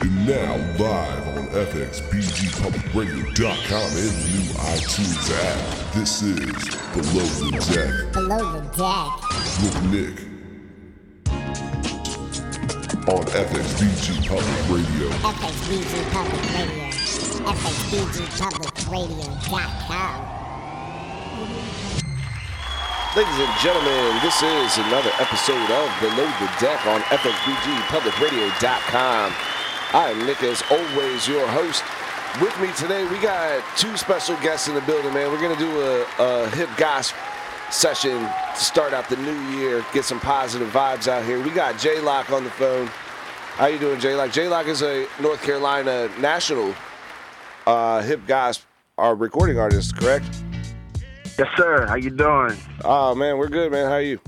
And now live on FXBGPublicRadio.com and the new iTunes app. This is Below the Deck Below the deck. with Nick on FXBG Public Radio. FXBG Public Radio. FXBGPublicRadio.com. Ladies and gentlemen, this is another episode of Below the Deck on FXBGPublicRadio.com. I'm Nick, as always, your host. With me today, we got two special guests in the building, man. We're going to do a, a hip gospel session to start out the new year, get some positive vibes out here. We got J Locke on the phone. How you doing, J Locke? J Locke is a North Carolina national uh, hip gospel uh, recording artist, correct? Yes, sir. How you doing? Oh man, we're good, man. How are you?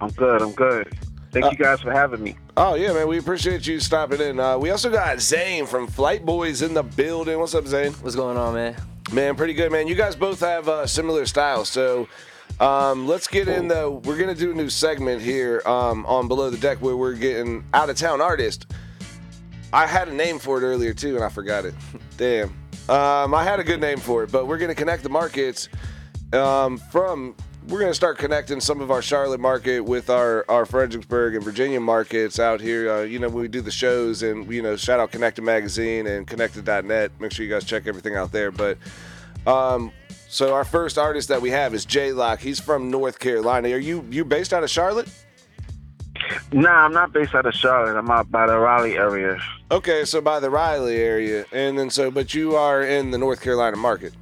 I'm good. I'm good. Thank Uh, you guys for having me. Oh yeah, man. We appreciate you stopping in. Uh, we also got Zane from Flight Boiis in the building. What's up, Zane? What's going on, man? Man, pretty good, man. You guys both have uh, similar styles, so um, let's get in. The, we're gonna do a new segment here um, on Below the Deck where we're getting out of town artists. I had a name for it earlier too, and I forgot it. Damn. Um, I had a good name for it, but we're gonna connect the markets um, from. We're gonna start connecting some of our Charlotte market with our our Fredericksburg and Virginia markets out here. Uh, you know, when we do the shows, and you know, shout out Connected Magazine and Connected.net. Make sure you guys check everything out there. But um, so our first artist that we have is J Locke. He's from North Carolina. Are you you based out of Charlotte? Nah, I'm not based out of Charlotte. I'm out by the Raleigh area. Okay, so by the Raleigh area, and then so, but you are in the North Carolina market.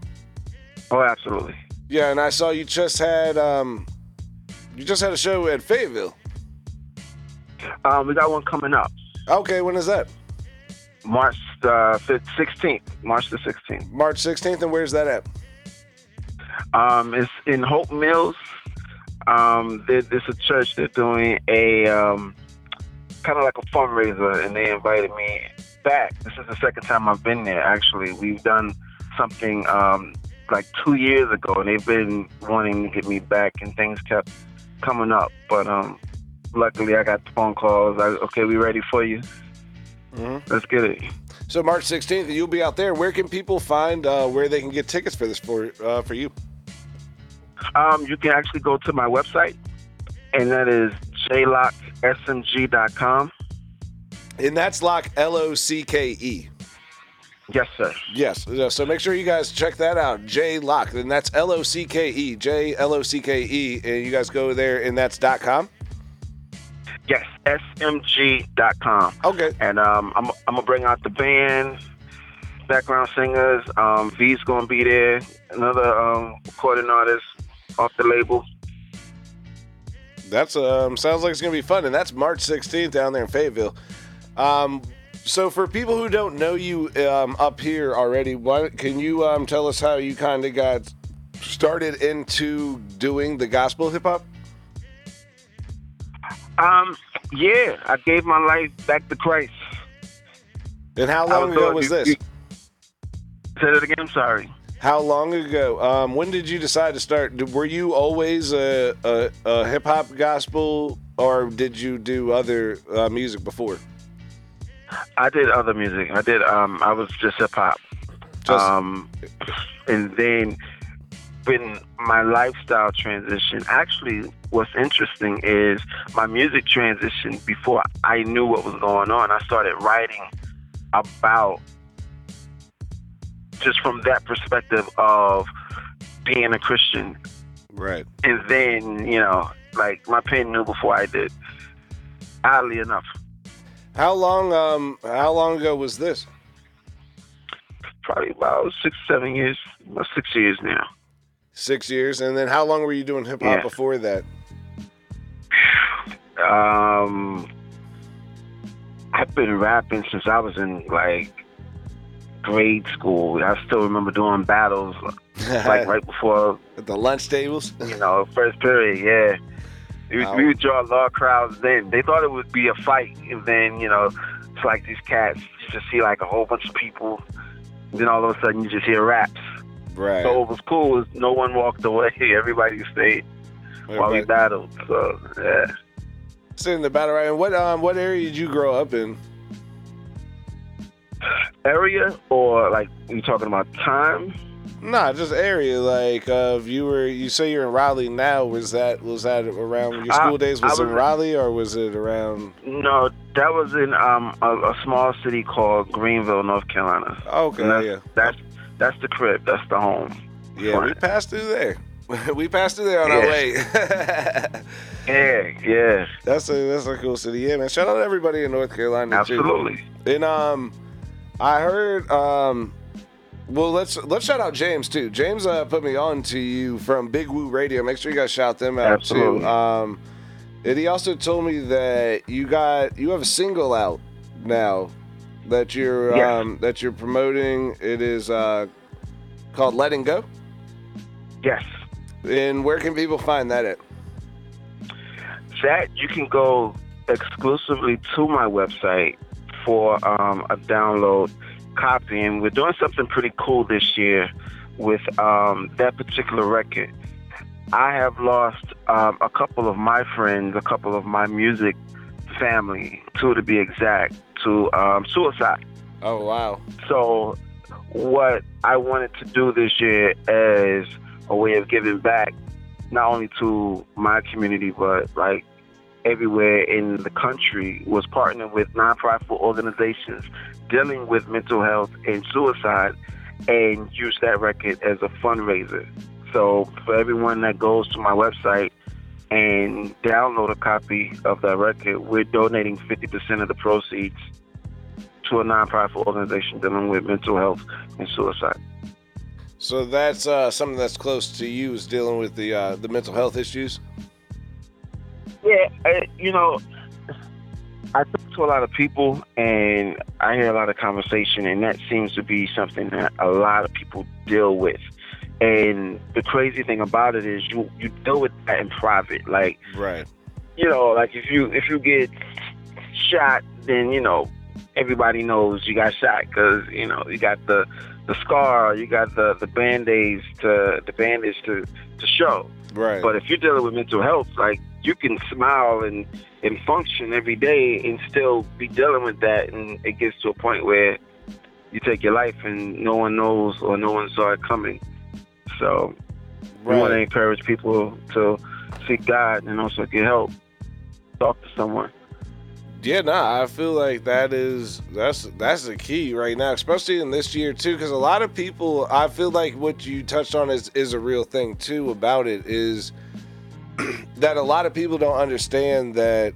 Oh, absolutely. Yeah, and I saw you just had um, you just had a show at Fayetteville. Um, we got one coming up, Okay, when is that? March uh, 5th, 16th. March the 16th. March 16th, and where's that at? Um, it's in Hope Mills. Um, there's a church. They're doing a um, kind of like a fundraiser, and they invited me back. This is the second time I've been there. Actually, we've done something um, like two years ago, and they've been wanting to get me back, and things kept coming up. But um, luckily, I got the phone calls. I, okay, we ready for you. Mhm. Let's get it. So March 16th, you'll be out there. Where can people find uh, where they can get tickets for this for uh, for you? Um, you can actually go to my website, and that is jlockesmg.com. And that's Locke L O C K E. Yes, sir. Yes. So make sure you guys check that out. J Locke. And that's L O C K E. J L O C K E. And you guys go there and that's dot com. Yes, smg.com. Okay. And um, I'm, I'm going to bring out the band, background singers. Um, V's going to be there, another um, recording artist off the label. That's um sounds like it's gonna be fun, and that's March 16th down there in Fayetteville. Um, so for people who don't know you um, up here already, why can you um, tell us how you kind of got started into doing the gospel hip hop? Um, yeah, I gave my life back to Christ. And how long was ago was this? you- Say that again. I'm sorry. How long ago? Um, when did you decide to start? Were you always a, a, a hip hop gospel, or did you do other uh, music before? I did other music. I did. Um, I was just hip hop. Um, and then when my lifestyle transition, actually, what's interesting is my music transition. Before I knew what was going on, I started writing about just from that perspective of being a Christian, right. and then you know, like my pen knew before I did. Oddly enough, How long? Um, how long ago was this? probably about six, seven years, about six years now. Six years, and then how long were you doing hip hop Yeah. before that? Um, I've been rapping since I was in like grade school. I still remember doing battles like right before At the lunch tables. you know first period. Yeah, we, would- Wow. we would draw large crowds. Then they thought it would be a fight, and then you know it's like these cats you just see like a whole bunch of people. And then all of a sudden you just hear raps. right. So what was cool is no one walked away. Everybody stayed while we battled. So yeah. It's in the battle right. And what um what area did you grow up in? area or like you talking about time? Nah, just area. Like, uh, if you were, you say you're in Raleigh now. Was that was that around your I- school days? Was, I it in Raleigh or was it around? No, that was in um a, a small city called Greenville, North Carolina. Okay, And that's, yeah, that's that's the crib. That's the home. yeah. We passed through there. we passed through there on our way. Yeah, yeah, that's a that's a cool city. Yeah, man. Shout out to everybody in North Carolina. too. absolutely. And um, I heard um, well let's let's shout out James too. James uh, put me on to you from Big Woo Radio. Make sure you guys shout them out Absolutely. too. Um, and he also told me that you got you have a single out now that you're Yes. um that you're promoting. It is uh called Letting Go. Yes, And where can people find that at? that you can go exclusively to my website for um, a download copy, and we're doing something pretty cool this year with um, that particular record. I have lost um, a couple of my friends, a couple of my music family, two to be exact, to um, suicide. Oh wow. So, what I wanted to do this year as a way of giving back, not only to my community, but like everywhere in the country, was partnering with nonprofit organizations dealing with mental health and suicide and used that record as a fundraiser. So, for everyone that goes to my website and download a copy of that record, we're donating 50% of the proceeds to a nonprofit organization dealing with mental health and suicide. So that's uh, something that's close to you is dealing with the uh, the mental health issues. Yeah, I, you know, I talk to a lot of people and I hear a lot of conversation, and that seems to be something that a lot of people deal with. And the crazy thing about it is, you you deal with that in private. Like, Right. you know, like if you if you get shot, then you know everybody knows you got shot because you know you got the the scar, you got the the band aids to the bandage to to show. Right. But if you're dealing with mental health, like you can smile and and function every day and still be dealing with that, and it gets to a point where you take your life and no one knows or no one saw it coming. So we want to encourage people to seek God and also get help. Talk to someone. Yeah, nah, I feel like that is that's that's the key right now, especially in this year too, because a lot of people. I feel like what you touched on is is a real thing too about it is that a lot of people don't understand that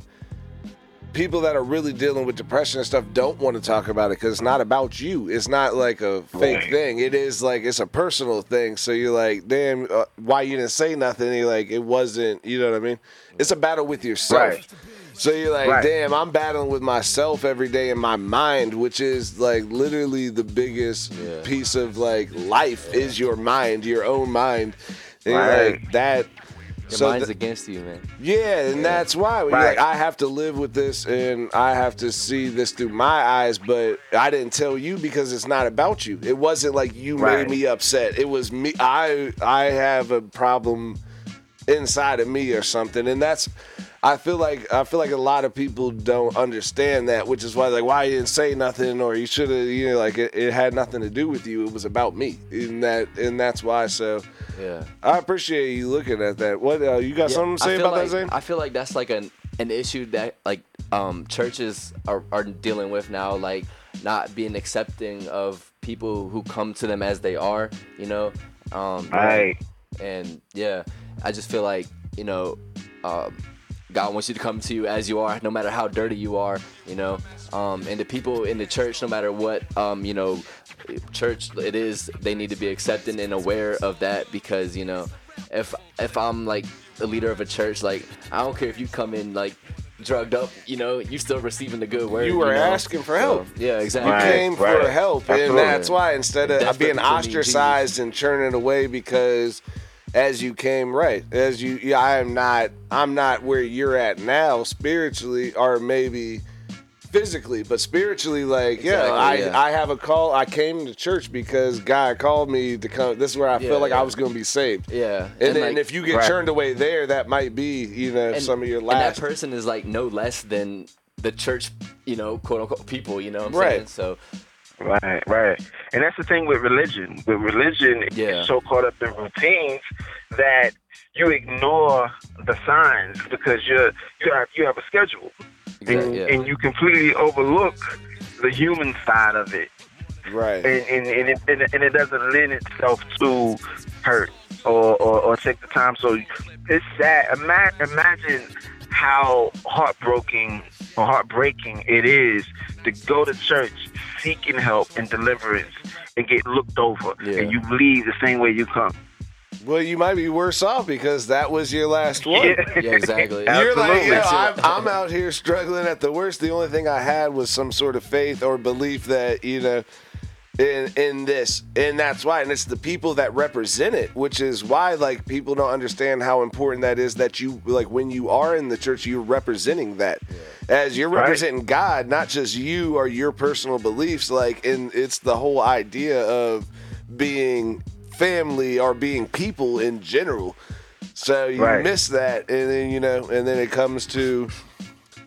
people that are really dealing with depression and stuff don't want to talk about it because it's not about you. It's not like a fake Right. thing. It is like it's a personal thing. So you're like, damn, uh, why you didn't say nothing? And you're like, it wasn't. You know what I mean? It's a battle with yourself. Right. So you're like, Right. damn, I'm battling with myself every day in my mind, which is like literally the biggest Yeah. piece of like life is your mind, your own mind. And like that. Your so mind's th- against you, man. yeah, and that's why you're Right. like, I have to live with this and I have to see this through my eyes, but I didn't tell you because it's not about you. It wasn't like you Right. made me upset. It was me. I I have a problem inside of me or something, and that's. I feel like I feel like a lot of people don't understand that, which is why like why you didn't say nothing or you should have you know like it, it had nothing to do with you. It was about me, and that and that's why. So Yeah. I appreciate you looking at that. What uh, you got Yeah, something to say about like, that, Zane? I feel like that's like an an issue that like um churches are, are dealing with now, like not being accepting of people who come to them as they are, you know. Um Right. and yeah, I just feel like, you know, um God wants you to come to you as you are, no matter how dirty you are, you know. Um, and the people in the church, no matter what, um, you know, church it is, they need to be accepting and aware of that because, you know, if if I'm like a leader of a church, like I don't care if you come in like drugged up, you know, you still receiving the good word. You were know? asking for help. So, yeah, You exactly. Right, came for right. help, and that's why instead of Desperate being ostracized and churning away because as you came right, as you, yeah, I am not, I'm not where you're at now spiritually, or maybe physically, but spiritually, like, yeah, I, yeah. I have a call. I came to church because God called me to come. This is where I Yeah, feel like I was going to be saved. Yeah. And, then like- if you get Right. turned away there, that might be, you know, some of your and last. that person is like no less than the church, you know, quote unquote people, you know what I'm Right. saying? So Right, right. And that's the thing with religion. With religion, Yeah. so caught up in routines that you ignore the signs because you're you have you have a schedule, and, yeah. and you completely overlook the human side of it, Right. and and, and, it, and, it, and it doesn't lend itself to hurt or, or, or take the time. So it's sad. Ima- imagine how heartbroken or heartbreaking it is to go to church seeking help and deliverance and get looked over, Yeah. and you leave the same way you come. Well, you might be worse off because that was your last one. Yeah, exactly. You're like, Absolutely. yo, I'm, I'm out here struggling at the worst. The only thing I had was some sort of faith or belief that, you know, in in this. And that's why. And it's the people that represent it, which is why, like, people don't understand how important that is that you, like, when you are in the church, you're representing that. As you're Right. representing God, not just you or your personal beliefs. Like, and it's the whole idea of being family or being people in general. So you Right. miss that, and then you know, and then it comes to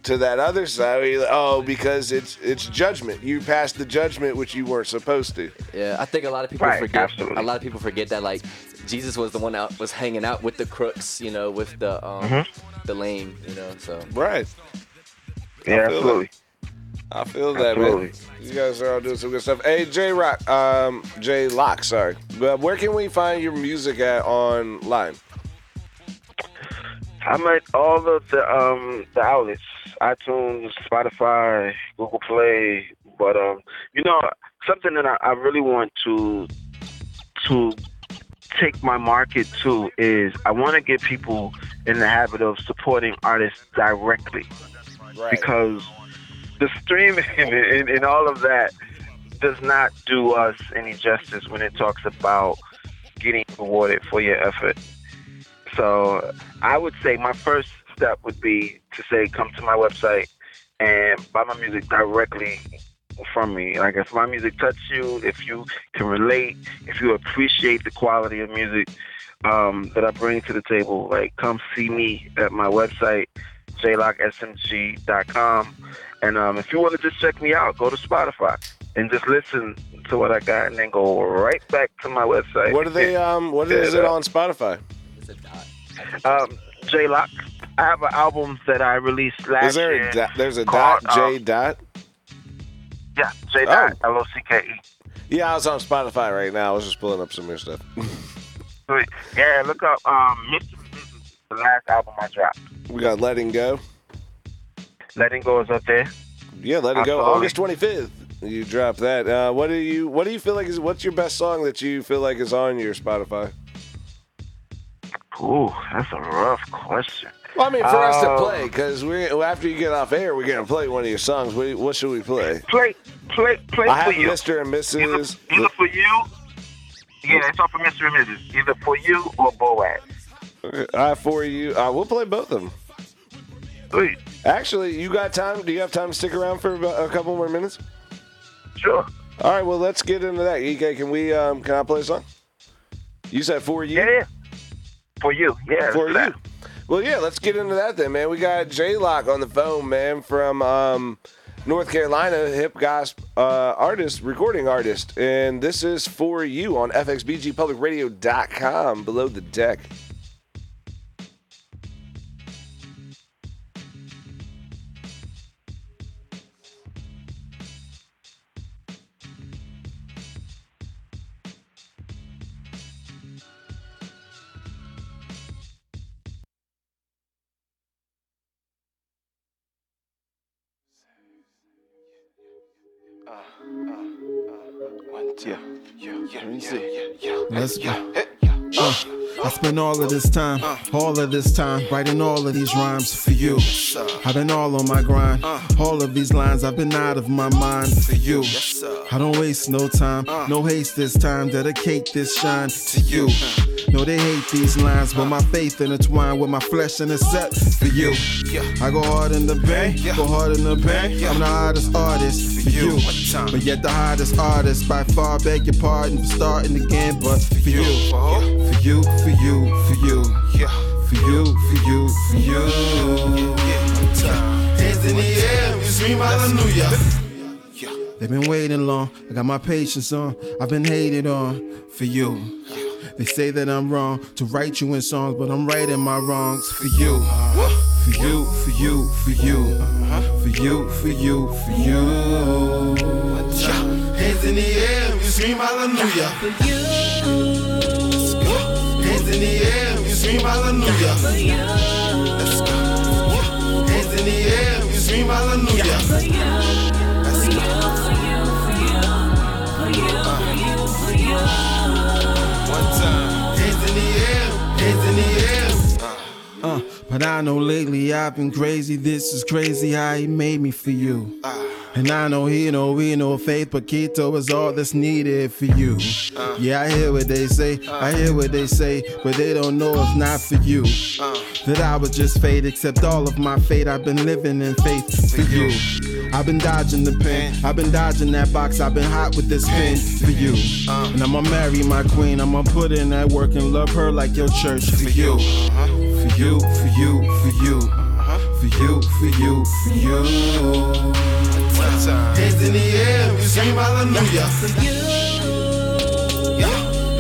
to that other side. You're oh, because it's it's judgment. You passed the judgment which you weren't supposed to. Yeah, I think a lot of people Right, forget. absolutely. A lot of people forget that like Jesus was the one that was hanging out with the crooks, you know, with the um, Mm-hmm. the lame, you know. So Right. Yeah, feel absolutely. I feel that, man. Absolutely. You guys are all doing some good stuff. Hey, J Rock, um, J Locke, sorry. But where can we find your music at online? I'm at all of the um the outlets, iTunes, Spotify, Google Play. But um, you know, something that I, I really want to to take my market to is I want to get people in the habit of supporting artists directly Right. because the streaming and, and, and all of that does not do us any justice when it talks about getting rewarded for your effort. So I would say my first step would be to say come to my website and buy my music directly from me. Like if my music touch you, if you can relate, if you appreciate the quality of music um, that I bring to the table, like come see me at my website, jlockesmg.com. And um, if you want to just check me out, go to Spotify and just listen to what I got, and then go right back to my website. What are they? Um, what is it on Spotify? it's a dot. Um, J Locke. I have an album that I released last Is there year. a dot? There's a dot. J um, dot. Yeah, J Dot. Oh. L O C K E. Yeah, I was on Spotify right now. I was just pulling up some of your stuff. Yeah, look up um, Mr. Business, the last album I dropped. we got letting go. Letting Go is up there. Yeah, Letting go. August twenty fifth. You dropped that. Uh, what do you What do you feel like is? What's your best song that you feel like is on your Spotify? Ooh, that's a rough question. Well, I mean, for us to Uh, play, because we after you get off air, we're gonna play one of your songs. What, what should we play? Play, play, play I for have you. Mr. and Either, Mrs. either for you. Yeah, it's all for Mr. and Mrs. Either for you or Boaz. I for you. Uh, we'll play both of them. Sweet. Actually, you got time? Do you have time to stick around for a couple more minutes? Sure. All right. Well, let's get into that. EK, can we? Um, can I play a song? You said for you. Yeah, yeah. For you. Yeah. for you. that. Well, yeah, let's get into that then, man. We got J Locke on the phone, man, from um, North Carolina, hip gospel uh, artist, recording artist, and this is for you on FXBGPublicRadio.com. Below the deck. Let's go. Uh, I spent all of this time, uh. all of this time, writing all of these rhymes for you. I've been all on my grind, uh. all of these lines, I've been out of my mind for you. I don't waste no time, uh. no haste this time, dedicate this shine to you. No, they hate these lines, but my faith intertwined with my flesh and it's for you. I go hard in the bank, go hard in the bank. I'm the hardest artist for you, but yet the hardest artist by far. Beg your pardon for starting again, but for you, uh-huh. for you, for you, for you, for you, for you, for you. Hands in the air, we scream hallelujah. They've been waiting long. I got my patience on. I've been hated on for you. They say that I'm wrong to write you in songs, but I'm writing my wrongs for you. For you, for you, for you. For you, for you, for you. Hands in the air, we scream hallelujah. Let's go. Hands in the air, we scream hallelujah. Let's go. Hands in the air, we scream hallelujah. Let's but I know lately I've been crazy. This is crazy how he made me for you. And I know he know we know faith, but keto is all that's needed for you. Yeah, I hear what they say, I hear what they say, but they don't know it's not for you. That I was just fate, except all of my fate. I've been living in faith for you. I've been dodging the pain, I've been dodging that box, I've been hot with this pen for you. And I'ma marry my queen, I'ma put in that work and love her like your church for you. Uh-huh. For you, for you, for you. For you, for you, for you. Hands in the air, we scream hallelujah. For Yeah.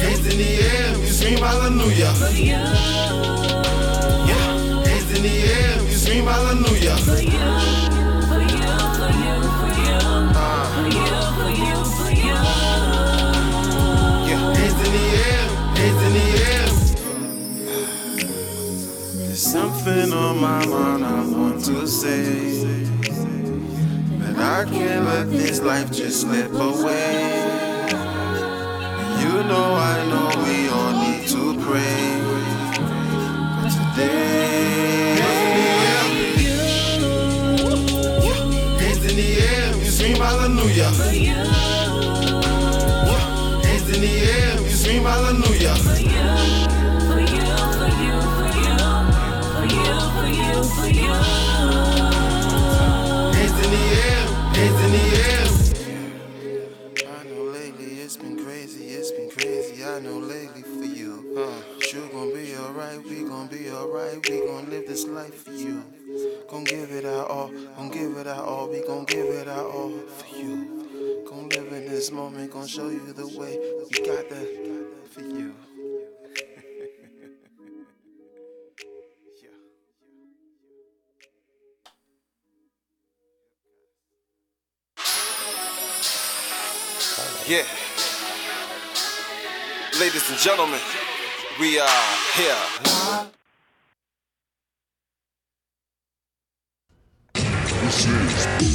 Hands in the air, we scream hallelujah. For you. Yeah. Hands in the air, we scream hallelujah. Yeah. Something on my mind I want to say. But I can't let this life just slip away. You know, I know we all need to pray. But today, hands in the air, we scream hallelujah. Hands in the air, we scream hallelujah. We gon' live this life for you. Gon' give it our all, gon' give it our all. We gon' give it our all for you. Gon' live in this moment, gon' show you the way. We got that for you. Yeah. Ladies and gentlemen, we are here.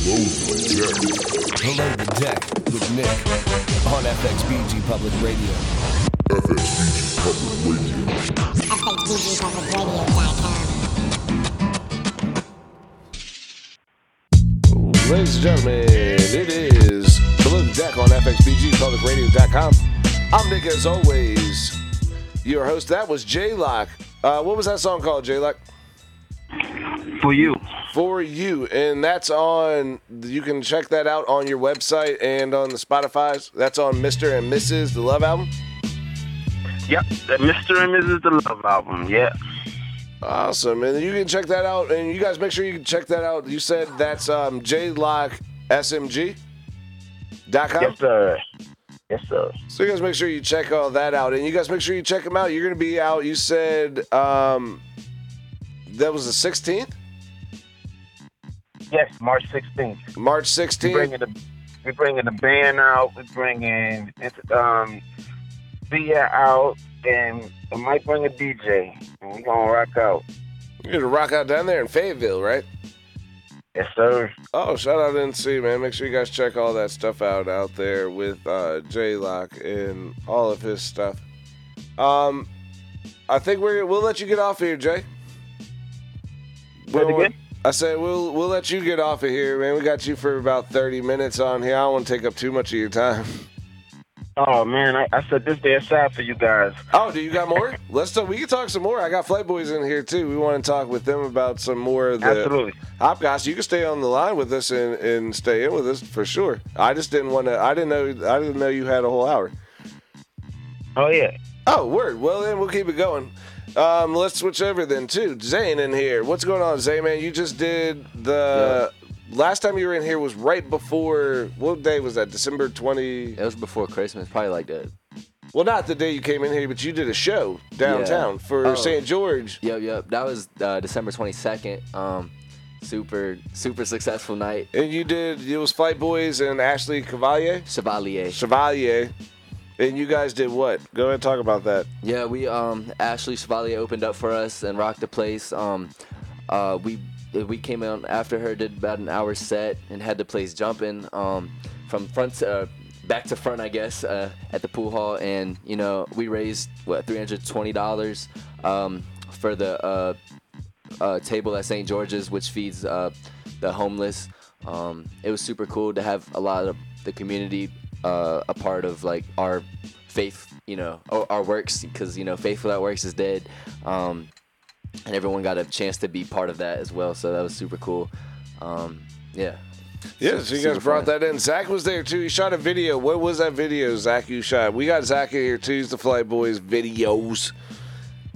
Below the Deck. With Nick on FXBG Public Radio. FXBG Public Radio. FXBGPublicRadio.com. Ladies and gentlemen, it is Below the Deck on FXBGPublicRadio.com. I'm Nick, as always, your host. That was J Locke. Uh, what was that song called, J Locke? For you. For you, and that's on. You can check that out on your website and on the Spotify's. That's on Mr. and Mrs. The Love album. Yep, the Mr. and Mrs. The Love album. Yeah. Awesome, and you can check that out. And you guys make sure you check that out. You said that's um, JLockeSMG.com. Yes, sir. Yes, sir. So you guys make sure you check all that out, and you guys make sure you check them out. You're gonna be out. You said um, that was the 16th, Yes, March 16th. March 16th. We 16th. bringing the we're bringing the band out. We're bringing it's um Via out, and we might bring a DJ. And we gonna rock out. You're gonna rock out down there in Fayetteville, right? Yes, sir. Oh, shout out to NC, man. Make sure you guys check all that stuff out out there with uh, J Locke and all of his stuff. Um, I think we're we'll let you get off here, Jay. Again? I said we'll we'll let you get off of here, man. We got you for about thirty minutes on here. I don't want to take up too much of your time. Oh man, I, I set this day aside for you guys. Oh, do you got more? Let's talk. We can talk some more. I got Flight Boiis in here too. We want to talk with them about some more of the Absolutely. Hopcast. You can stay on the line with us and, and stay in with us for sure. I just didn't want to. I didn't know. I didn't know you had a whole hour. Oh yeah. Oh, word. Well, then we'll keep it going. Um, let's switch over then too. Zane in here. What's going on, Zane? Man, you just did the last time you were in here was right before what day was that? December twenty. It was before Christmas, probably like that. Well, not the day you came in here, but you did a show downtown Yeah. for Oh. St. George. Yep, yep. That was uh, December 22nd. Um, super, super successful night. And you did it was Flight Boiis and Ashley Cavalier. Chevalier. Chevalier. And you guys did what? Go ahead and talk about that. Yeah, we um Ashley Chevalier opened up for us and rocked the place. Um, uh, we we came out after her, did about an hour set and had the place jumping. Um, from front to, uh, back to front, I guess, uh, at the pool hall, and you know we raised what three hundred twenty dollars um for the uh, uh table at St. George's, which feeds uh the homeless. Um, it was super cool to have a lot of the community uh, a part of like our faith, you know, or our works, because you know, faith without works is dead. Um, and everyone got a chance to be part of that as well, so that was super cool. Um, yeah. Yeah, so you guys brought fun. that in. Zach was there too. He shot a video. What was that video, Zach? You shot. We got Zach in here too. He's the Flight Boiis videos.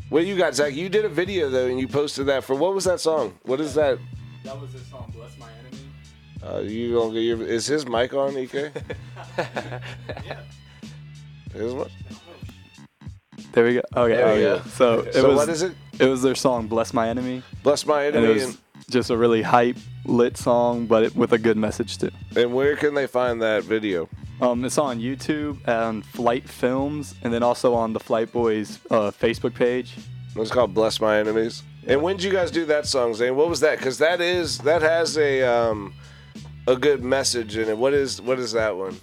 What you got, Zach? You did a video though, and you posted that for what was that song? What is that? That was his song, Bless My Enemy. Uh, you gonna get your? Is his mic on, Ek? yeah. His what? There we go. Okay, There oh we yeah. go. So it So was what is it? it was their song Bless My Enemy. Bless my And enemy. it was just a really hype lit song but it, with a good message too. And, and where can they find that video? Um, it's on YouTube and Flight Films and then also on the Flight Boiis uh, Facebook page. It's called "Bless My Enemies." And when did you guys do that song, Zane? What was that? Because that is that has a um a good message in it. What is what is that one?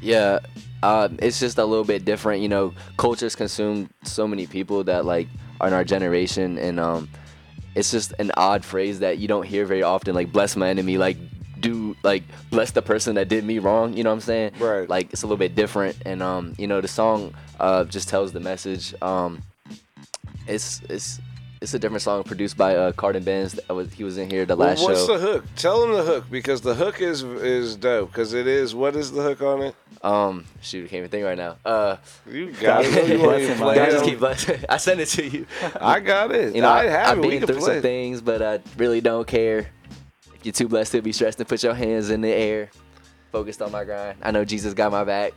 Yeah, um, it's just a little bit different. You know, cultures consume so many people that like are in our generation, and um, it's just an odd phrase that you don't hear very often. Like "bless my enemy," like do like bless the person that did me wrong. You know what I'm saying? Right. Like it's a little bit different, and um, you know, the song uh just tells the message. Um, it's it's it's a different song produced by uh Carden Benz. That was, he was in here the last what's show. What's the hook? Tell them the hook because the hook is is dope. Because it is. What is the hook on it? Um, shoot, I can't even think right now. Uh, You got it. You want to play I just keep blessing. I sent it to you. I got it. You know, I have. We been through some things, but I really don't care. If you're too blessed to be stressed and put your hands in the air, focused on my grind. I know Jesus got my back.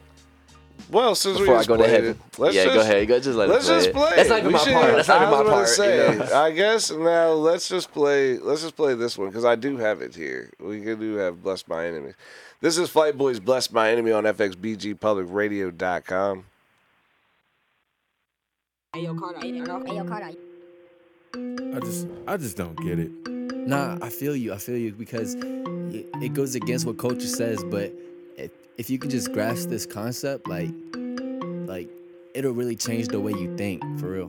Well, since we Before I just go to played heaven, it, let's yeah, just, go ahead. Go just let Let's it play. just it. play. That's not it. even We my should- part. That's not I even was my gonna part. Say, you know? I guess now let's just play. Let's just play this one because I do have it here. We can do have "Bless My Enemy." This is Flight Boiis "Bless My Enemy" on FXBGPublicRadio.com. Ayo, Carter. Ayo, Carter. I just I just don't get it. Nah, I feel you. I feel you because it, it goes against what culture says. But if, you can just grasp this concept, like, like it'll really change the way you think for real.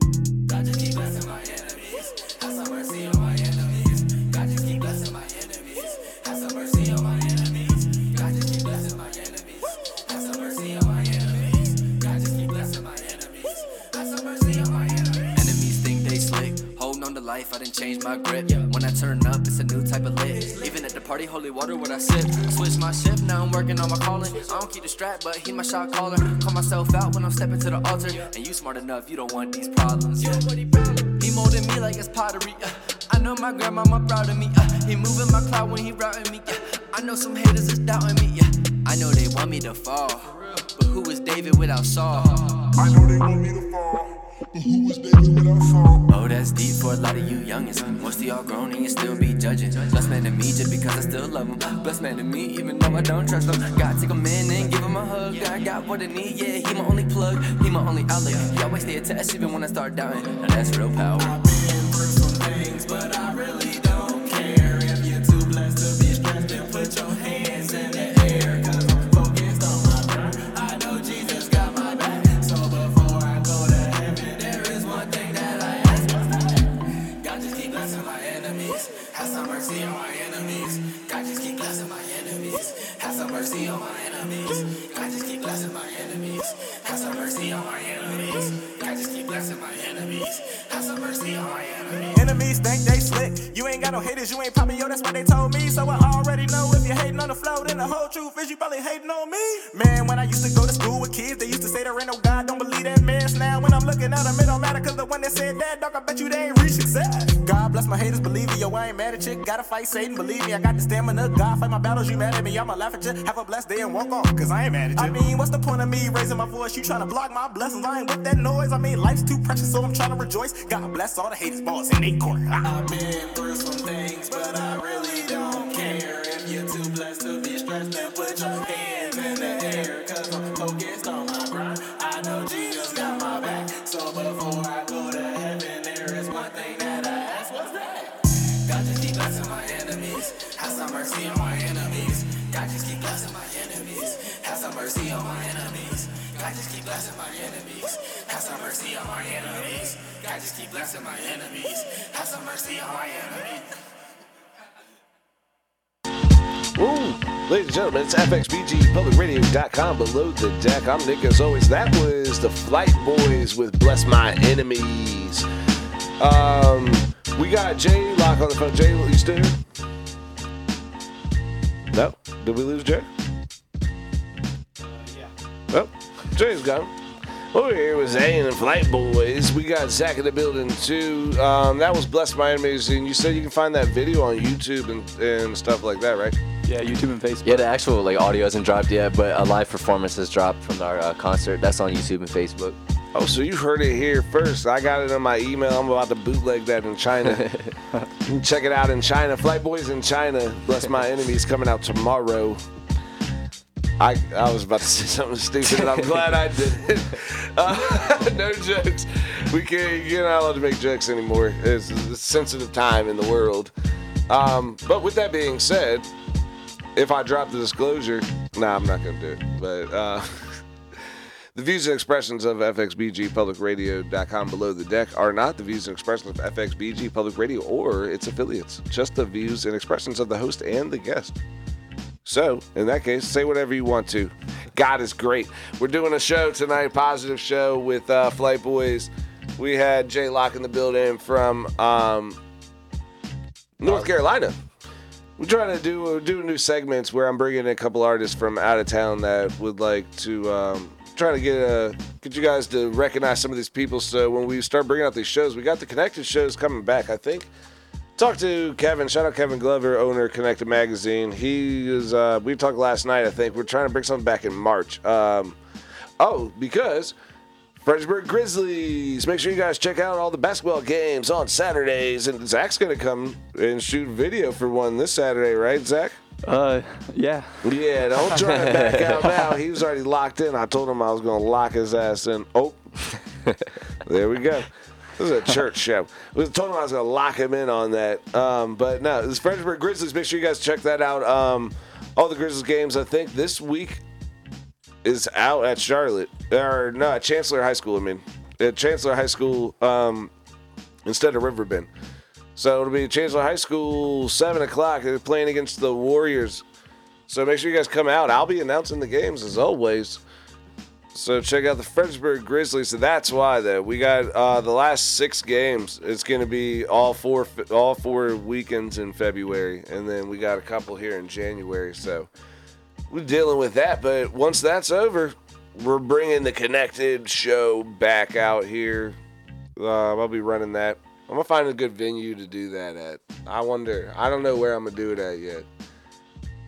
Life, I didn't change my grip. When I turn up, it's a new type of lit. Even at the party, holy water, what I sip. Switch my shift, now I'm working on my calling. I don't keep the strap, but he my shot caller. Call myself out when I'm stepping to the altar. And you smart enough, you don't want these problems. He molding me like it's pottery. uh. I know my grandmama proud of me. uh. He moving my cloud when he routing me. yeah. I know some haters is doubting me. Yeah. I know they want me to fall. But who is David without Saul? I know they want me to fall. Oh, that's deep for a lot of you youngins. Most of y'all grown and you still be judging. Bless man to me just because I still love him. Bless man to me even though I don't trust him. God take him in and give him a hug. I got what I need, yeah, he my only plug. He my only outlet. He always stay attached even when I start doubting. Now that's real power. Haters, you ain't popping, yo, that's what they told me. So I already know if you hating on the flow, then the whole truth is you probably hating on me. Man, when I used to go to school with kids, they used to say there ain't no God, don't believe that mess. Now when I'm looking at them, it don't matter, cause the one that said that, dog, I bet you they ain't reach success. God bless my haters, believe me, yo, I ain't mad at you. Gotta fight Satan, believe me, I got the stamina. God fight my battles, you mad at me, I'ma laugh at you. Have a blessed day and walk on, cause I ain't mad at you. I mean, what's the point of me raising my voice? You tryna block my blessings, I ain't with that noise. I mean, life's too precious, so I'm tryna rejoice. God bless all the haters, balls in they court. I've been through some things, but I really don't care. You're too blessed to be stressed, then put your hands in the air. Cause I'm focused on my grind. I know Jesus got my back. So before I go to heaven, there is one thing that I ask. What's that? God just keep blessing my enemies. Have some mercy on my enemies. God just keep blessing my enemies. Have some mercy on my enemies. God just keep blessing my enemies. Have some mercy on my enemies. God just keep blessing my enemies. Have some mercy on my enemies. Ladies and gentlemen, it's FXBGPublicRadio.com below the deck. I'm Nick as always. That was the Flight Boiis with Bless My Enemies. Um, we got J Locke on the phone. Jay, what are you still here? No? Did we lose Jay? Yeah. Oh, Jay's gone. Over here was A and Flight Boiis. We got Zach in the building too. Um, that was Bless My Enemies, and you said you can find that video on YouTube and, and stuff like that, right? Yeah, YouTube and Facebook. Yeah, the actual like audio hasn't dropped yet, but a live performance has dropped from our uh, concert. That's on YouTube and Facebook. Oh, so you heard it here first. I got it on my email. I'm about to bootleg that in China. you can check it out in China. Flight Boiis in China. Bless My Enemies coming out tomorrow. I, I was about to say something stupid, and I'm glad I did. Uh, no jokes. We can't. You're not allowed to make jokes anymore. It's a sensitive time in the world. Um, but with that being said, if I drop the disclosure, nah, I'm not gonna do it. But uh, the views and expressions of FXBGPublicRadio.com below the deck are not the views and expressions of FXBG Public Radio or its affiliates. Just the views and expressions of the host and the guest. So, in that case, say whatever you want to. God is great. We're doing a show tonight, positive show with uh, Flight Boiis. We had J Locke in the building from um, North Carolina. We're trying to do we're new segments where I'm bringing in a couple artists from out of town that would like to um, try to get a get you guys to recognize some of these people. So when we start bringing out these shows, we got the connected shows coming back. I think. Talked to Kevin. Shout out Kevin Glover, owner of Connected Magazine. He is. Uh, we talked last night. I think we're trying to bring something back in March. Um, oh, because Fredericksburg Grizzlies. Make sure you guys check out all the basketball games on Saturdays. And Zach's gonna come and shoot video for one this Saturday, right, Zach? Uh, yeah. Yeah, don't try to back out now. He was already locked in. I told him I was gonna lock his ass in. Oh, there we go. This is a church show. I told him I was going to lock him in on that. Um, but no, this is Fredericksburg Grizzlies. Make sure you guys check that out. Um, all the Grizzlies games, I think, this week is out at Charlotte. Or, no, at Chancellor High School, I mean. At Chancellor High School um, instead of Riverbend. So it'll be Chancellor High School, 7 o'clock. They're playing against the Warriors. So make sure you guys come out. I'll be announcing the games as always. So check out the Fredericksburg Grizzlies. So that's why though we got uh, the last six games. It's going to be all four all four weekends in February, and then we got a couple here in January. So we're dealing with that. But once that's over, we're bringing the Connected show back out here. Uh, I'll be running that. I'm gonna find a good venue to do that at. I wonder. I don't know where I'm gonna do it at yet.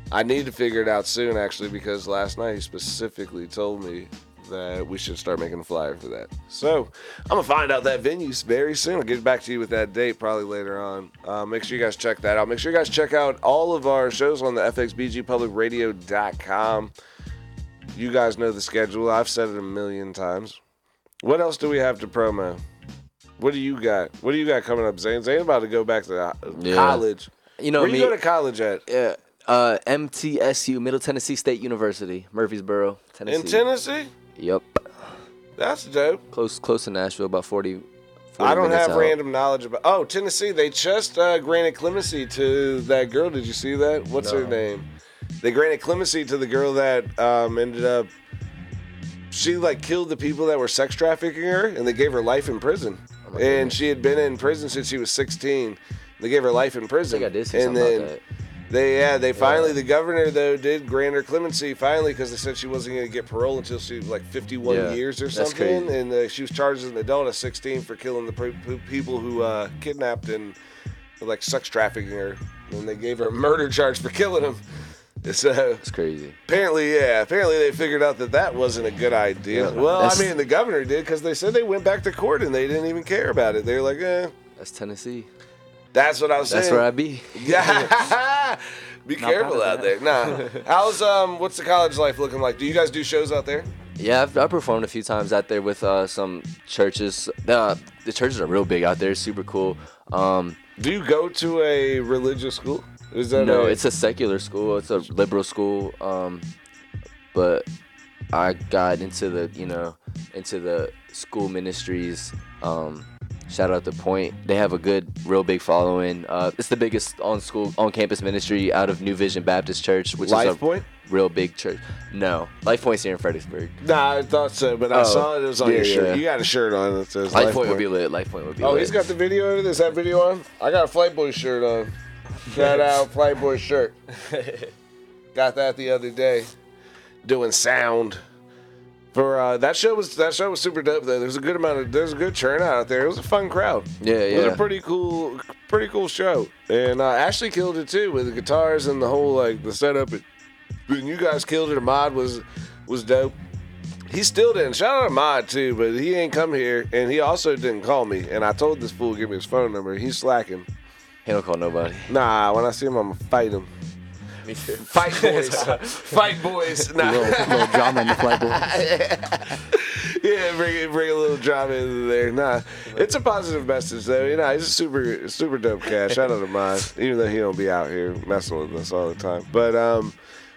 I need to figure it out soon, actually, because last night he specifically told me that we should start making a flyer for that. So I'm gonna find out that venue very soon. I'll get back to you with that date probably later on. Uh, make sure you guys check that out. Make sure you guys check out all of our shows on the FXBGPublicRadio.com. You guys know the schedule. I've said it a million times. What else do we have to promo? What do you got? What do you got coming up, Zane? Zane about to go back to Yeah. college. You know where me. you go to college at? Yeah. Uh, MTSU, Middle Tennessee State University, Murfreesboro, Tennessee. In Tennessee? Yep. That's dope. Close, close to Nashville, about 40. 40 I don't minutes have out. random knowledge about. Oh, Tennessee. They just uh, granted clemency to that girl. Did you see that? What's her name? They granted clemency to the girl that um, ended up. She like killed the people that were sex trafficking her, and they gave her life in prison. Oh and she had been in prison since she was 16. They gave her life in prison. I did see and something then, about They yeah, they finally the governor though did grant her clemency finally because they said she wasn't going to get parole until she was like 51 Yeah, years or that's something, crazy. and uh, she was charged as an adult at 16 for killing the pe- people who uh, kidnapped and like sex trafficking her, and they gave her a murder charge for killing them. So It's crazy. apparently, yeah, apparently they figured out that that wasn't a good idea. Yeah, well, I that's- mean, the governor did because they said they went back to court and they didn't even care about it. They were like, eh. That's Tennessee. That's what I was saying. That's where I be. Yeah. Be Not careful out there. Nah. How's um what's the college life looking like? Do you guys do shows out there? Yeah, I've, I've performed a few times out there with uh, some churches. The the churches are real big out there. Super cool. Um, Do you go to a religious school? Is that no, a- it's a secular school. It's a liberal school. Um, but I got into the you know into the school ministries. Um, shout out to Point. They have a good, real big following. Uh, it's the biggest on school on campus ministry out of New Vision Baptist Church, which is a Point? real big church. No, Life Point's here in Fredericksburg. Nah, I thought so, but I Oh, saw it, it was on yeah, your shirt. yeah. You got a shirt on that says Life, Life Point would be lit. Life Point would be Oh, lit. he's got the video of it. Is that video on? I got a Flight Boy shirt on. Shout out Flight Boy shirt. got that the other day. Doing sound. For uh, that show was that show was super dope though. There's a good amount of there's a good turnout out there. It was a fun crowd. Yeah, yeah. It was a pretty cool pretty cool show. And uh, Ashley killed it too with the guitars and the whole like the setup. And you guys killed it. Ahmad was was dope. He still didn't. Shout out to Ahmad too, but he ain't come here, and he also didn't call me. And I told this fool to give me his phone number. He's slacking. He don't call nobody. Nah, when I see him, I'm gonna fight him. Me too. Fight boys, fight boys. Nah. little, little drama in the flight boy. yeah, bring bring a little drama into there. Nah, it's a positive message though. You know, he's a super super dope cat. Shout out to mine, even though he don't be out here messing with us all the time. But um,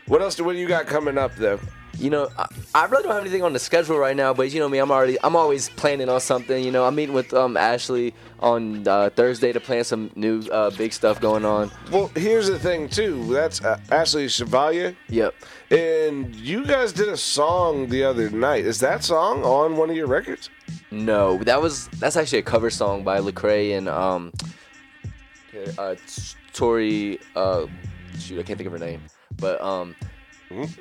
what else? Do, what do you got coming up though? You know, I, I really don't have anything on the schedule right now, but you know me, I'm already, I'm always planning on something. You know, I'm meeting with um Ashley on uh, Thursday to plan some new uh, big stuff going on. Well, here's the thing too. That's uh, Ashley Chevalier. Yep. And you guys did a song the other night. Is that song on one of your records? No, that was that's actually a cover song by Lecrae and um, uh, Tori. Uh, shoot, I can't think of her name, but um.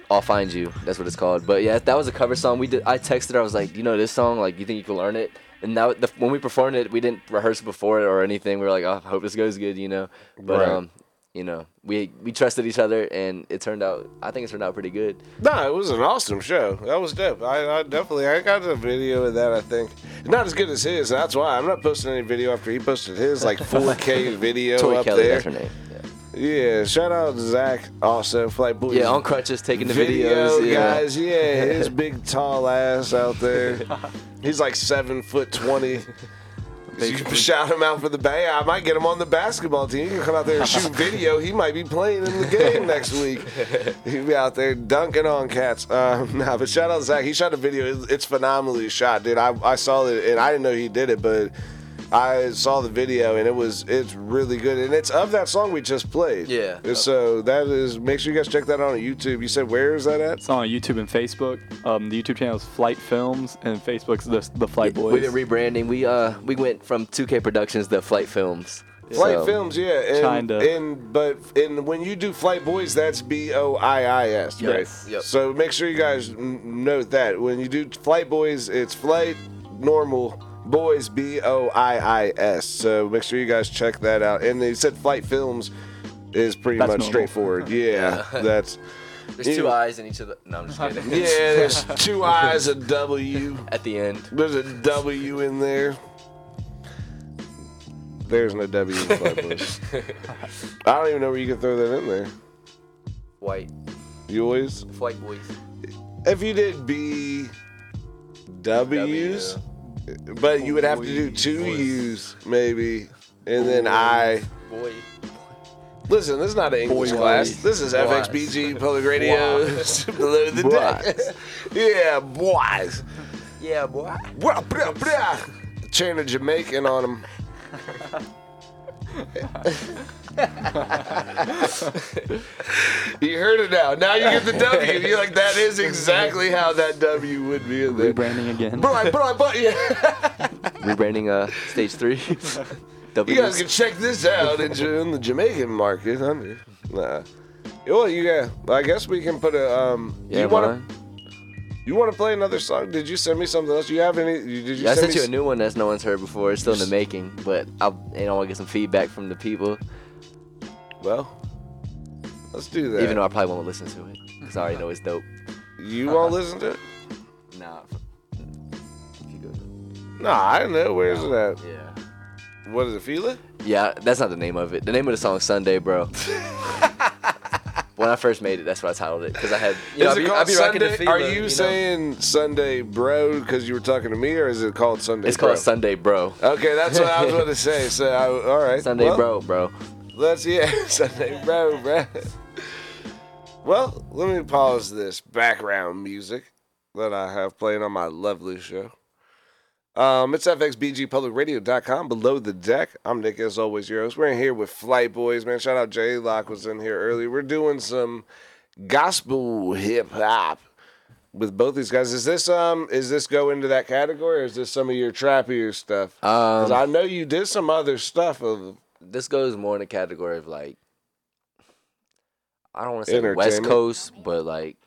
I'll find you. That's what it's called. But yeah, that was a cover song. We did. I texted her. I was like, you know this song? Like, you think you can learn it? And now, the, when we performed it, we didn't rehearse before it or anything. We were like, oh, I hope this goes good, you know. But Right. um, you know, we we trusted each other, and it turned out. I think it turned out pretty good. Nah, it was an awesome show. That was dope. I, I definitely I got a video of that. I think not as good as his. That's why I'm not posting any video after he posted his like 4K video Tori up Kelly, there. That's her name. Yeah, shout out to Zach also, Flight Boiis. Yeah, on crutches taking the video videos. Yeah. guys. Yeah, his big tall ass out there. He's like seven foot twenty. You can shout him out for the bay. I might get him on the basketball team. He can come out there and shoot video. He might be playing in the game next week. He'll be out there dunking on cats. Um, nah, but shout out to Zach. He shot a video. It's- It's phenomenally shot, dude. I, I saw it and I didn't know he did it, but I saw the video and it was it's really good. And it's of that song we just played. Yeah. So that is make sure you guys check that out on YouTube. You said where is that at? It's on YouTube and Facebook. Um, the YouTube channel is Flight Films, and Facebook's the, the Flight Boiis. We did rebranding. We uh we went from 2K Productions to Flight Films. Flight So- Films, yeah, and, Kinda. and but and when you do Flight Boiis, that's B O I I S, right? Yes, yep. So make sure you guys n- note that when you do Flight Boiis, it's Flight Normal Boys B O I I S. So make sure you guys check that out. And they said Flight Films is pretty That's much normal. straightforward. Yeah, Yeah. that's. There's you two know- eyes in each of the. No, I'm just kidding. Yeah, there's two eyes, a W. At the end. There's a W in there. There's no W in Flight Boiis. I don't even know where you can throw that in there. White. You always. Flight Boiis. If you did B W's, but you would have to do two U's maybe, and then I. Boy. Listen, this is not an English Boy. class. This is. FXBG Public Radio below the deck. yeah, boys. Yeah, boy. Blah, blah, blah. Cheering a Jamaican on him. you heard it now. Now you get the W. You're like, that is exactly how that W would be in there. Rebranding again. Blah, blah, blah, yeah. Rebranding uh stage three. You guys can check this out in, Ja- in the Jamaican market Nah. Well, you got. I guess we can put a. Um, Yeah, you to? You want to play another song? Did you send me something else? You have any? you- Did you Yeah, I send sent me you a new one that's no one's heard before. It's still in the making, but I you know I want to get some feedback from the people. Well, let's do that. Even though I probably won't listen to it because I already know it's dope. You won't uh-huh. listen to it? Nah. No, I don't know. Where's it at? Yeah. What is it? It? Yeah, that's not the name of it. The name of the song is Sunday, bro. when I first made it, that's what I titled it because I had. You know, is it be, called I be rocking the Sunday? feeler, Are you, know? saying Sunday, bro, because you were talking to me, or is it called Sunday? It's bro? called Sunday, bro. Okay, that's what I was going to say. So, I, all right. Sunday, well, bro, bro. Let's yeah, Sunday, bro, bro. Well, let me pause this background music that I have playing on my lovely show. Um, it's FXBGPublicRadio.com, below the deck. I'm Nick, as always, your host. We're in here with Flight Boiis, man. Shout out J Locke was in here earlier. We're doing some gospel hip hop with both these guys. Is this um is this go into that category or is this some of your trappier stuff? Um, I know you did some other stuff of This goes more in the category of like, I don't want to say West Coast, but like,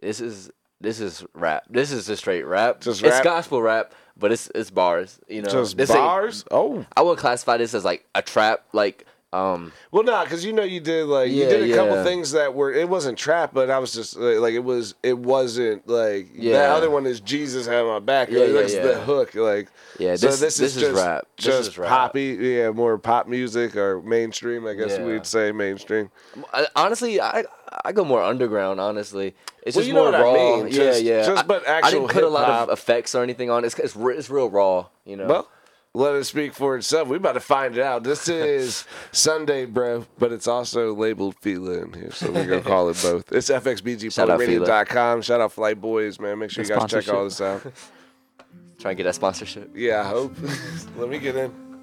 this is this is rap. This is just straight rap. Just It's gospel rap, but it's it's bars. You know, Just This bars? Oh, I would classify this as like a trap. Like, um, Well, nah, because you know you did like you did a couple things that were it wasn't trap, but I was just like, like, it was it wasn't like the Yeah. other one is Jesus had my back. Yeah, like, yeah, that's the hook. Like Yeah, so this- this, this is just rap. This just is rap. poppy, yeah, more pop music or mainstream. I guess Yeah. we'd say mainstream. I, honestly, I I go more underground. Honestly, it's Well, just you know more what I raw. mean, Yeah, just- yeah. just I- but I actual didn't put a lot of effects or anything on it. It's it's, it's real raw. You know. Well, let it speak for itself. We about to find it out. This is Sunday, bro, but it's also labeled Fila in here, so we're gonna call it both. It's Shout out Fila. FXBGPublicRadio.com. Shout out Flight Boiis, man. Make sure you guys check all this out. Try and get that sponsorship. Yeah, I hope. Let me get in.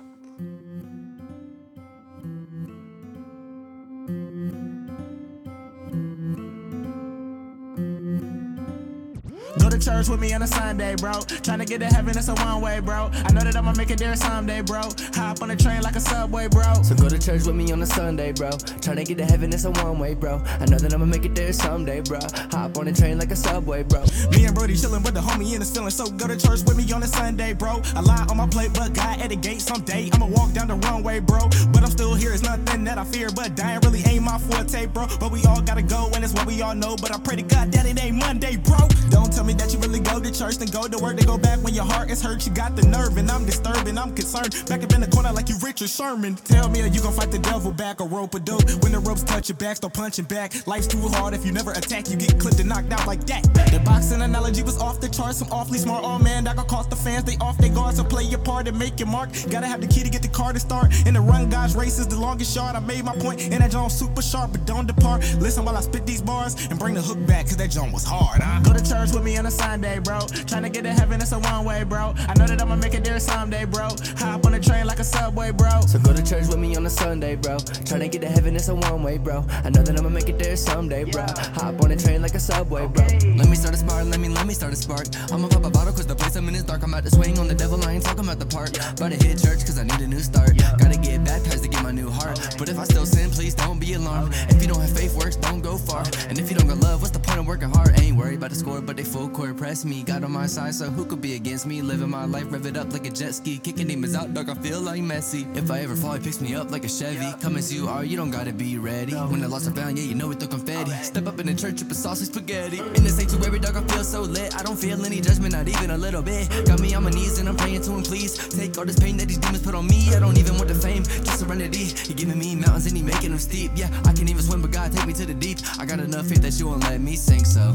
Church with me on a Sunday, bro. Trying to get to heaven, it's a one way, bro. I know that I'ma make it there someday, bro. Hop on the train like a subway, bro. So go to church with me on a Sunday, bro. Trying to get to heaven, it's a one way, bro. I know that I'ma make it there someday, bro. Hop on the train like a subway, bro. Me and Brody chillin', with the homie in the feeling. So go to church with me on a Sunday, bro. I lie on my plate, but God at the gate someday. I'ma walk down the runway, bro. But I'm still here, it's nothing that I fear. But dying really ain't my forte, bro. But we all gotta go, and it's what we all know. But I pray to God that it ain't Monday, bro. Don't tell me that you really go to church, then go to work, then go back when your heart is hurt. You got the nerve, and I'm disturbing, I'm concerned. Back up in the corner like you Richard Sherman. Tell me, are you gonna fight the devil back or rope a dope? When the ropes touch your back, start punching back. Life's too hard if you never attack, you get clipped and knocked out like that. The boxing analogy was off the charts. I'm awfully smart, oh man, that gon' cost the fans. They off their guard, so play your part and make your mark. Gotta have the key to get the car to start. And the run, race is the longest shot. I made my point, and that Jones super sharp, but don't depart. Listen while I spit these bars and bring the hook back, cause that John was hard. Huh? Go to church with me on a Sunday, bro. Tryna get to heaven, it's a one way, bro. I know that I'ma make it there someday, bro. Hop on the train like a subway, bro. So go to church with me on a Sunday, bro. Tryna get to heaven, it's a one way, bro. I know that I'ma make it there someday, bro. Hop on the train like a subway, bro. Let me start a spark, let me, let me start a spark. I'ma pop a bottle cause the place I'm in is dark. I'm about to swing on the devil, I ain't talking about the park. About to hit church cause I need a new start. Gotta get baptized to get my new heart. But if I still sin, please don't be alarmed. If you don't have faith, works don't go far. And if you don't got love, what's the point of working hard? Ain't worried about the score, but they full court press me. Got on my side, so who could be against me? Living my life, rev it up like a jet ski. Kicking demons out, dog, I feel like Messi. If I ever fall, he picks me up like a Chevy. Come as you are, you don't gotta be ready. When I lost are found, yeah, you know we throw confetti. Step up in the church, with sausage spaghetti. In the sanctuary, dog, I feel so lit. I don't feel any judgment, not even a little bit. Got me on my knees and I'm praying to him, please. Take all this pain that these demons put on me. I don't even want the fame, just serenity. He giving me mountains and he making them steep. Yeah, I can even swim, but God take me to the deep. I got enough faith that you won't let me sink, so.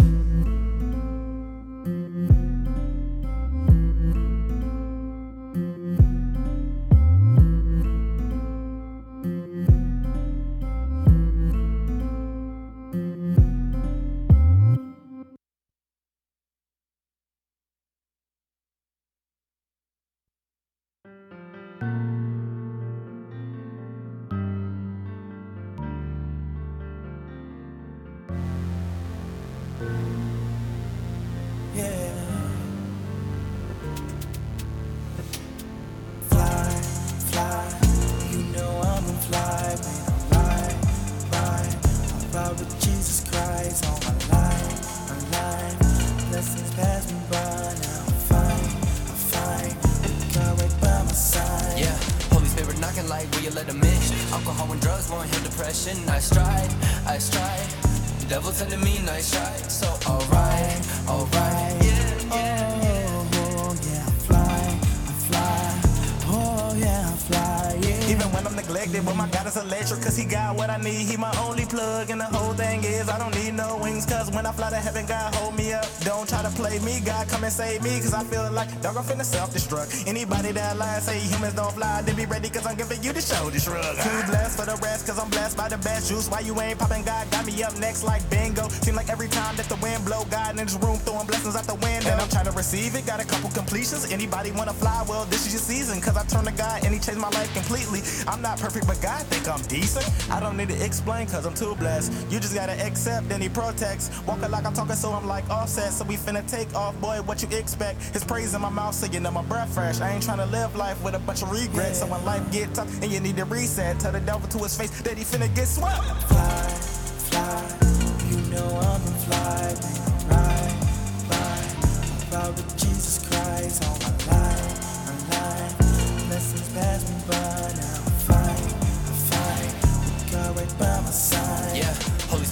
I to heaven, God hold play me, God come and save me, cause I feel like dog, I'm finna self destruct. Anybody that lies say humans don't fly, then be ready, cause I'm giving you the shoulder shrug. Too blessed for the rest, cause I'm blessed by the best juice. Why you ain't popping, God got me up next like bingo. Seem like every time that the wind blow, God in this room throwing blessings out the window. And I'm trying to receive it, got a couple completions. Anybody wanna fly? Well, this is your season, cause I turned to God and he changed my life completely. I'm not perfect, but God think I'm decent. I don't need to explain, cause I'm too blessed. You just gotta accept, then he protects. Walking like I'm talking, so I'm like offset. So we finna take off, boy, what you expect? His praise in my mouth, so you know my breath fresh. I ain't trying to live life with a bunch of regrets. So when life get tough and you need to reset, tell the devil to his face that he finna get swept. Fly, fly, you know I'm a fly, ride, ride. About with Jesus Christ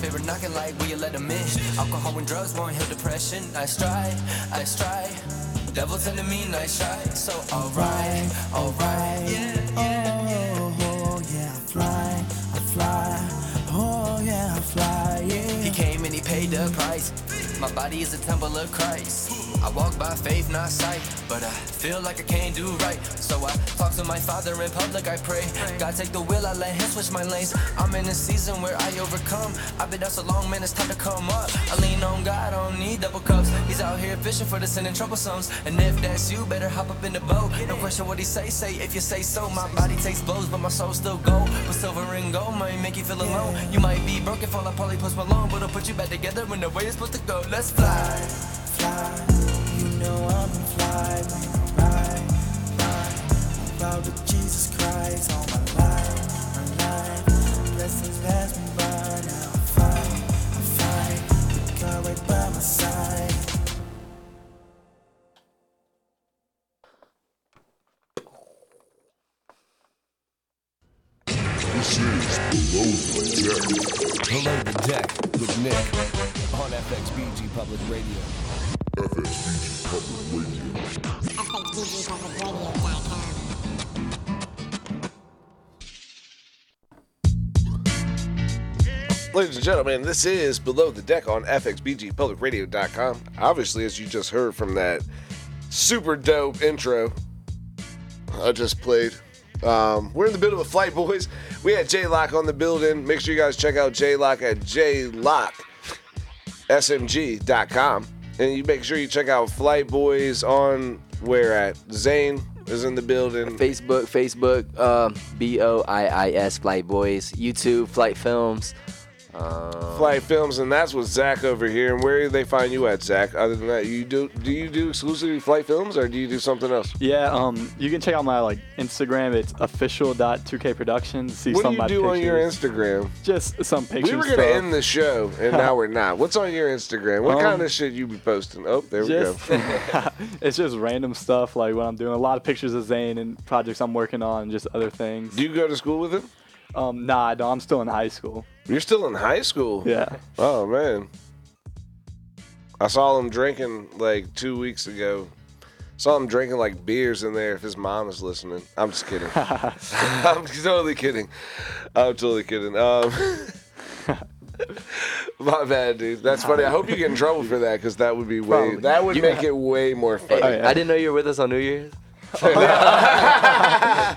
Spirit knocking like will you let him in? Alcohol and drugs won't heal depression. I stride, I stride. Devil telling me nice try. So alright, alright. Yeah, Oh, oh, yeah, I fly, I fly. Oh, yeah, I fly, yeah. He came and he paid the price. My body is a temple of Christ. I walk by faith, not sight. But I feel like I can't do right. So I talk to my father in public, I pray. God take the wheel, I let him switch my lanes. I'm in a season where I overcome. I've been down so long, man, it's time to come up. I lean on God, I don't need double cups. He's out here fishing for the sin and troublesomes. And if that's you, better hop up in the boat. No question what he say, say if you say so. My body takes blows, but my soul still go. But silver and gold might make you feel alone. You might be broken, fall like Polly Post Malone, but I'll put you back together when the way it's supposed to go. Let's fly. fly. You know I'm a fly, man, I ride, ride. About with Jesus Christ on my life, my life. Blessings pass me by, now I'm fine, I'm fine. With God right by my side. This is Below the Deck. Below the Deck with Nick on FXBG Public Radio. Ladies and gentlemen, this is Below the Deck on FXBGPublicRadio.com. Obviously, as you just heard from that super dope intro I just played, um, we're in the middle of a flight, boys. We had J Locke on the building. Make sure you guys check out J Locke at jlockesmg.com. And you make sure you check out Flight Boiis on where at? Zane is in the building. Facebook, Facebook, um, B O I I S Flight Boiis, YouTube, Flight Films. Um, Flight Films, and that's with Zach over here. And where do they find you at, Zach? Other than that, you do do you do exclusively Flight Films, or do you do something else? Yeah, um, you can check out my like Instagram. It's official.2k productions. See What some do you do on your. Instagram? Just some pictures. We were gonna stuff. end the show, and now we're not. What's on your Instagram? What Um, kind of shit you be posting? Oh, there we go. it's just random stuff like what I'm doing. A lot of pictures of Zane and projects I'm working on, and just other things. Do you go to school with him? Um, nah, I don't. I'm still in high school. You're still in high school. Yeah. Oh man. I saw him drinking like two weeks ago. Saw him drinking like beers in there. If his mom is listening, I'm just kidding. I'm totally kidding. I'm totally kidding. Um, my bad, dude. That's funny. I hope you get in trouble for that because that would be way. Probably. That would You- make it way more funny. I didn't know you were with us on New Year's. I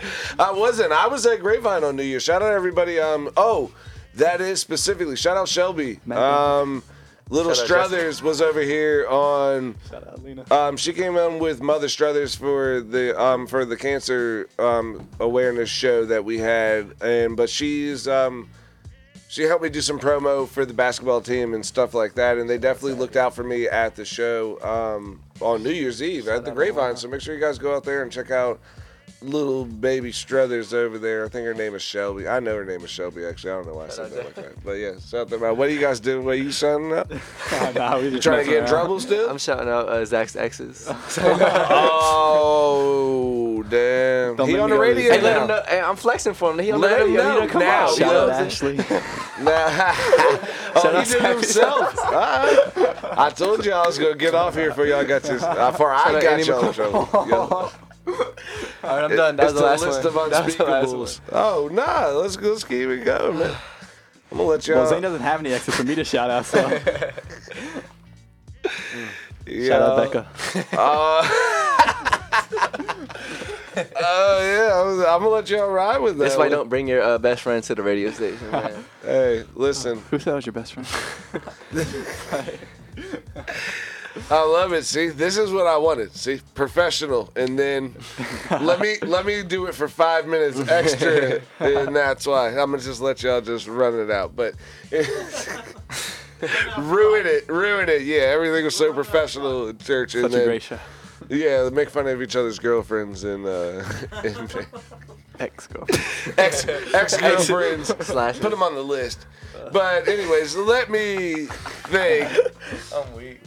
wasn't. I was at Grapevine on New Year's. Shout out to everybody. Um. Oh, that is specifically. Shout out Shelby. Um. Little Shout out Struthers was over here on. Shout out Lena. Um, she came in with Mother Struthers for the um for the cancer um awareness show that we had, and but she's um she helped me do some promo for the basketball team and stuff like that, and they definitely looked out for me at the show um on New Year's Eve at the Grapevine. So make sure you guys go out there and check out little baby Struthers over there. I think her name is Shelby. I know her name is Shelby. Actually, I don't know why I said that like that. But yeah, shout them out. What are you guys doing? What are you shouting out? nah, we You trying to get in around. trouble still? I'm shouting out uh, Zach's exes. oh damn! Don't he on the radio Hey, let him know. Hey, I'm flexing for him. He on Let the him know He done come now. out. Shout You know Shout out Ashley. Nah. oh, Shout he out did it himself. All right. I told you I was gonna get off here before y'all got this. Uh, before I got y'all in trouble. All right, I'm done. That it's was the last list one. of That was the last one. Oh nah, let's let's keep it going, man. I'm gonna let y'all. Well, Zane doesn't have any exes for me to shout out, so yeah. shout out Becca. Uh, Oh yeah, I was, I'm gonna let y'all ride with that. That's why one. don't bring your uh, best friend to the radio station, man. Hey, listen. Who said I was your best friend? I love it. See, this is what I wanted. See, professional, and then let me let me do it for five minutes extra, and that's why I'm gonna just let y'all just run it out. But ruin it, ruin it. Yeah, everything was so professional in church, and Such a great show. yeah, they make fun of each other's girlfriends and uh, and Ex go. ex ex girlfriends. Put them on the list. But anyways, let me think.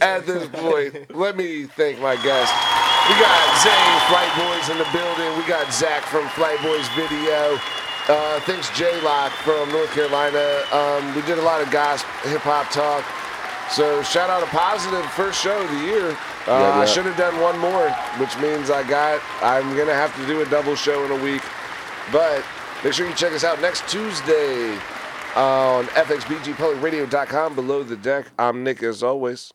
At this point, let me thank my guests. We got Zane, Flight Boiis in the building. We got Zach from Flight Boiis Video. Uh, thanks J Locke from North Carolina. Um, we did a lot of gospel hip hop talk. So shout out a positive first show of the year. Uh, Yeah, I should have done one more, which means I got. I'm gonna have to do a double show in a week. But make sure you check us out next Tuesday on fxbgpublicradio.com. Below the deck. I'm Nick as always.